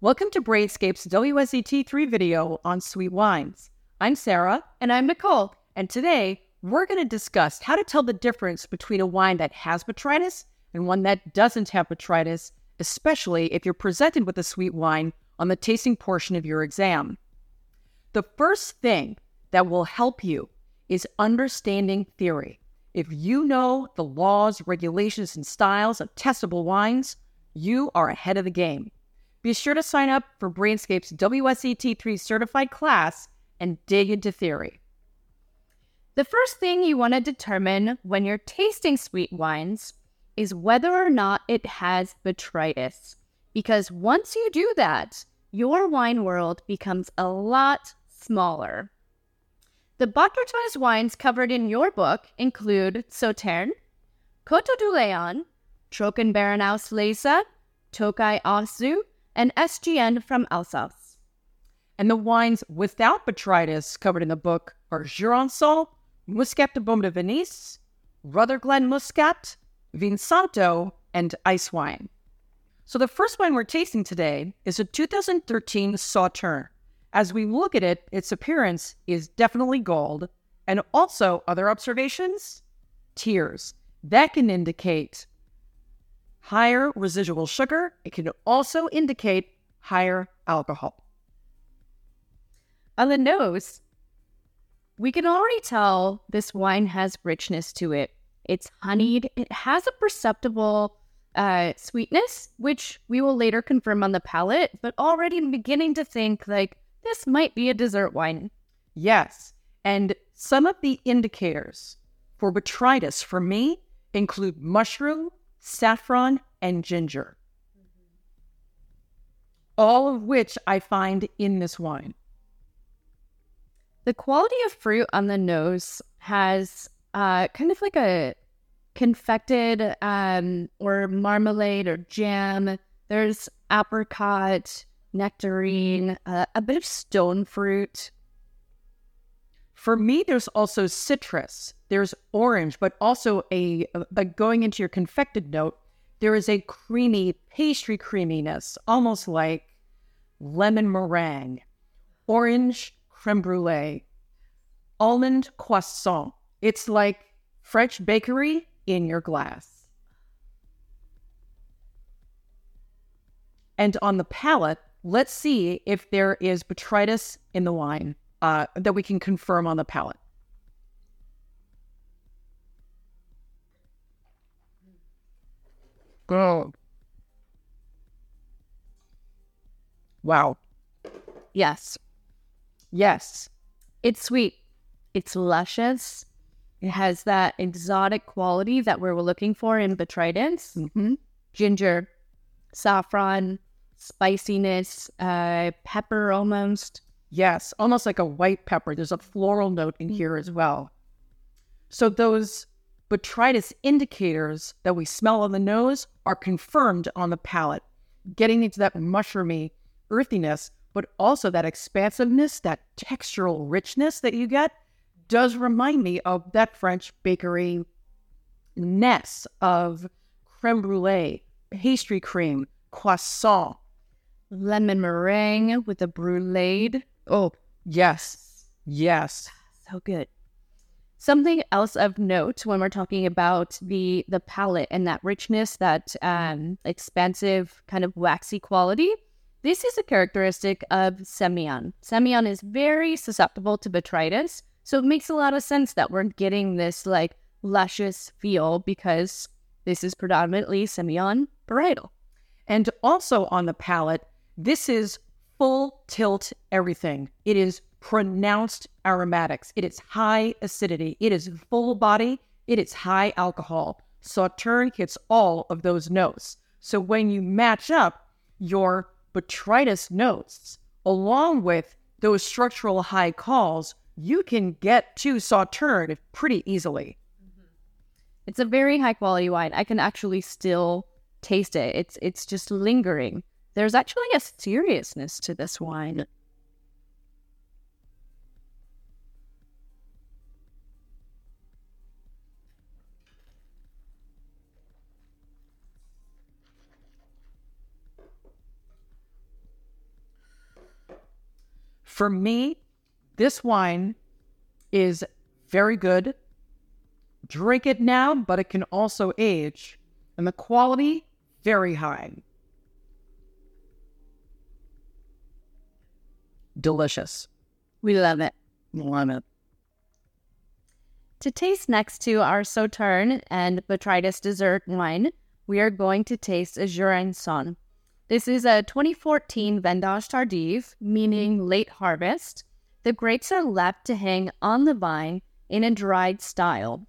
Welcome to Brainscape's WSET3 video on sweet wines. I'm Sarah. And I'm Nicole. And today we're going to discuss how to tell the difference between a wine that has botrytis and one that doesn't have botrytis, especially if you're presented with a sweet wine on the tasting portion of your exam. The first thing that will help you is understanding theory. If you know the laws, regulations, and styles of testable wines, you are ahead of the game. Be sure to sign up for Brainscape's WSET3 certified class and dig into theory. The first thing you want to determine when you're tasting sweet wines is whether or not it has botrytis. Because once you do that, your wine world becomes a lot smaller. The botrytis wines covered in your book include Sauternes, Coteaux du Layon, Trochenbeerenhaus Leysa, Tokaji Aszú, and SGN from Alsace. And the wines without botrytis covered in the book are Jurançon, Muscat de Beaumes-de-Venise, Rutherglen Muscat, Vinsanto, and Ice Wine. So the first wine we're tasting today is a 2013 Sauternes. As we look at it, its appearance is definitely gold. And also, other observations? Tears. That can indicate higher residual sugar. It can also indicate higher alcohol. On the nose, we can already tell this wine has richness to it. It's honeyed. It has a perceptible uh, sweetness, which we will later confirm on the palate, but already beginning to think like this might be a dessert wine. Yes. And some of the indicators for botrytis for me include mushroom, saffron, and ginger. All of which I find in this wine. The quality of fruit on the nose has uh, kind of like a confected um, or marmalade or jam. There's apricot, nectarine, uh, a bit of stone fruit. For me, there's also citrus. There's orange, but also a, a going into your confected note. There is a creamy pastry creaminess, almost like lemon meringue, orange creme brulee, almond croissant. It's like French bakery in your glass. And on the palate, let's see if there is botrytis in the wine uh, that we can confirm on the palate. Oh. Wow. Yes. Yes. It's sweet. It's luscious. It has that exotic quality that we're looking for in botrytis. Mm-hmm. Ginger, saffron, spiciness, uh, pepper almost. Yes, almost like a white pepper. There's a floral note in here as mm. well. So those botrytis indicators that we smell on the nose are confirmed on the palate, getting into that mushroomy earthiness, but also that expansiveness, that textural richness that you get does remind me of that French bakery ness of creme brulee, pastry cream, croissant, lemon meringue with a brulee. Oh, yes. Yes. So good. Something else of note when we're talking about the the palate and that richness, that um, expansive kind of waxy quality. This is a characteristic of Semillon. Semillon is very susceptible to botrytis, so it makes a lot of sense that we're getting this like luscious feel because this is predominantly Semillon varietal. And also on the palate, this is full tilt everything. It is pronounced aromatics. It is high acidity. It is full body. It is high alcohol. Sauternes hits all of those notes. So when you match up your botrytis notes along with those structural high calls, you can get to Sauternes pretty easily. It's a very high quality wine. I can actually still taste it. It's it's just lingering. There's actually a seriousness to this wine. For me, this wine is very good. Drink it now, but it can also age. And the quality, very high. Delicious. We love it. Love it. To taste next to our Sauterne and Botrytis dessert wine, we are going to taste a Jurançon. This is a 2014 Vendange Tardive, meaning late harvest. The grapes are left to hang on the vine in a dried style.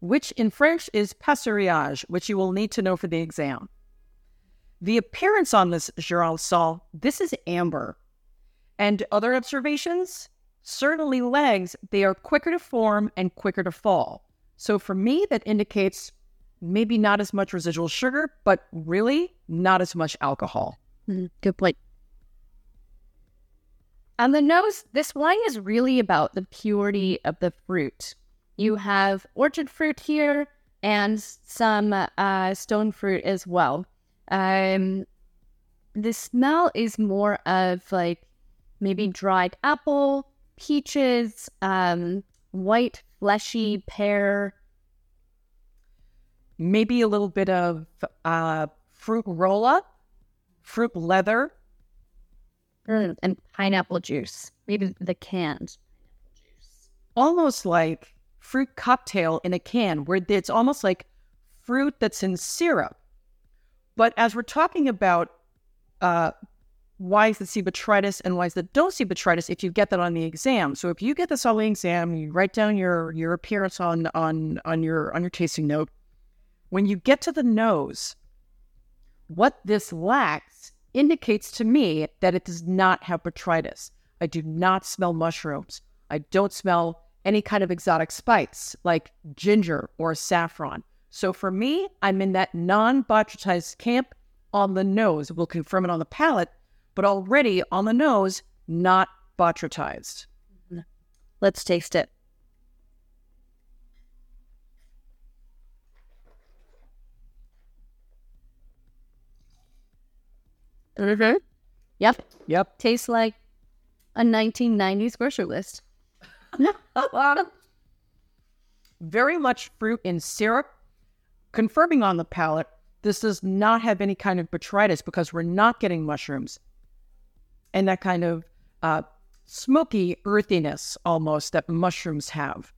Which in French is passerillage, which you will need to know for the exam. The appearance on this Jurançon, this is amber. And other observations? Certainly legs, they are quicker to form and quicker to fall. So for me, that indicates maybe not as much residual sugar, but really not as much alcohol. Mm, good point. On the nose, this wine is really about the purity of the fruit. You have orchard fruit here and some uh, stone fruit as well. Um, the smell is more of like maybe dried apple, peaches, um, white fleshy pear. Maybe a little bit of uh, fruit roll up, fruit leather, mm, and pineapple juice. Maybe the canned juice. Almost like fruit cocktail in a can, where it's almost like fruit that's in syrup. But as we're talking about uh, wines that see botrytis and why is that don't see botrytis if you get that on the exam. So if you get this on the exam, you write down your your appearance on on on your on your tasting note. When you get to the nose, what this lacks indicates to me that it does not have botrytis. I do not smell mushrooms. I don't smell any kind of exotic spice like ginger or saffron. So for me, I'm in that non-botrytized camp on the nose. We'll confirm it on the palate, but already on the nose, not botrytized. Let's taste it. Mm-hmm. Yep. Yep. Tastes like a 1990s grocery list. Very much fruit in syrup. Confirming on the palate, this does not have any kind of botrytis because we're not getting mushrooms and that kind of uh, smoky earthiness almost that mushrooms have.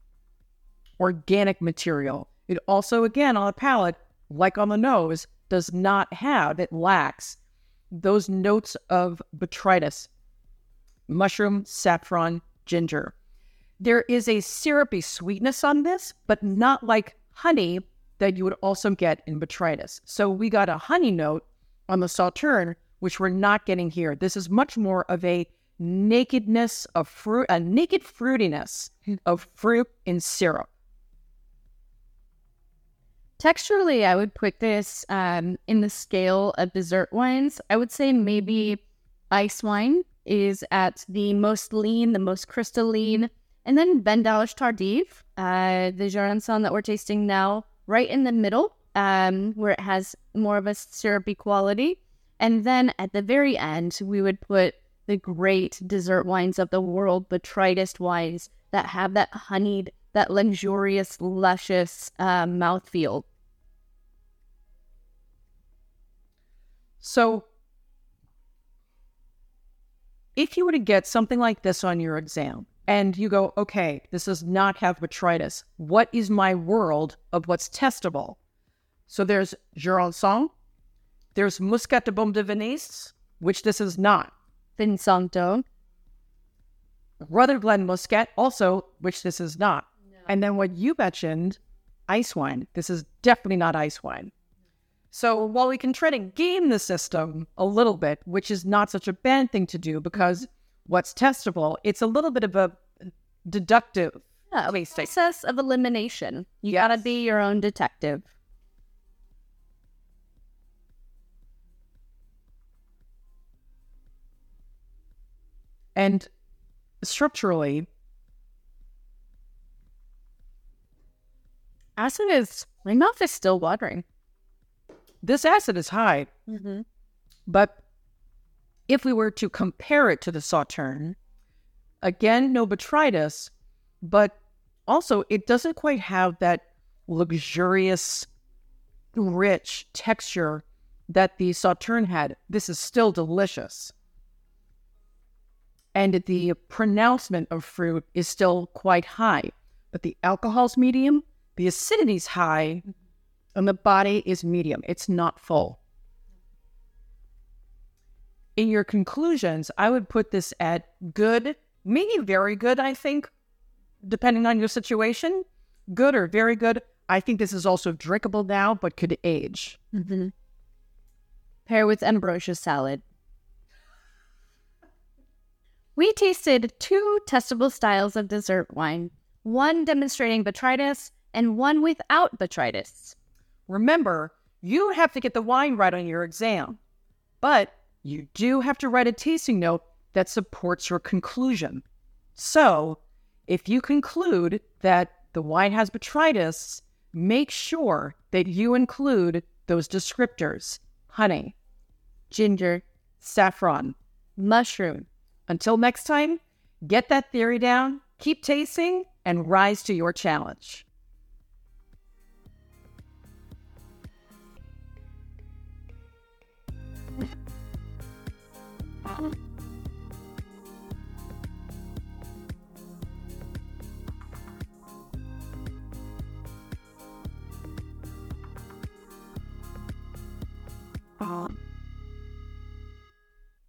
Organic material. It also, again, on the palate, like on the nose, does not have, it lacks those notes of botrytis mushroom, saffron, ginger. There is a syrupy sweetness on this, but not like honey that you would also get in botrytis. So we got a honey note on the Sauterne, which we're not getting here. This is much more of a nakedness of fruit, a naked fruitiness of fruit in syrup. Texturally, I would put this um, in the scale of dessert wines. I would say maybe ice wine is at the most lean, the most crystalline, and then Vendange Tardive, uh, the Jurançon that we're tasting now, right in the middle, um, where it has more of a syrupy quality. And then at the very end, we would put the great dessert wines of the world, botrytis wines that have that honeyed, that luxurious, luscious uh, mouthfeel. So, if you were to get something like this on your exam and you go, okay, this does not have botrytis, what is my world of what's testable? So, there's Jurançon, there's Muscat de Beaumes-de-Venise, which this is not. Vinsanto. Rutherglen Muscat, also, which this is not. No. And then what you mentioned, ice wine. This is definitely not ice wine. So while we can try to game the system a little bit, which is not such a bad thing to do because what's testable, it's a little bit of a deductive yeah, process of elimination. You yes. gotta be your own detective. And structurally, acid is my mouth is still watering. This acid is high, mm-hmm. but if we were to compare it to the Sauterne, again, no botrytis, but also it doesn't quite have that luxurious, rich texture that the Sauterne had. This is still delicious. And the pronouncement of fruit is still quite high, but the alcohol's medium, the acidity's high, and the body is medium. It's not full. In your conclusions, I would put this at good, maybe very good, I think, depending on your situation. Good or very good. I think this is also drinkable now, but could age. Mm-hmm. Pair with ambrosia salad. We tasted two testable styles of dessert wine, one demonstrating botrytis and one without botrytis. Remember, you have to get the wine right on your exam, but you do have to write a tasting note that supports your conclusion. So, if you conclude that the wine has botrytis, make sure that you include those descriptors honey, ginger, saffron, mushroom. Until next time, get that theory down, keep tasting, and rise to your challenge.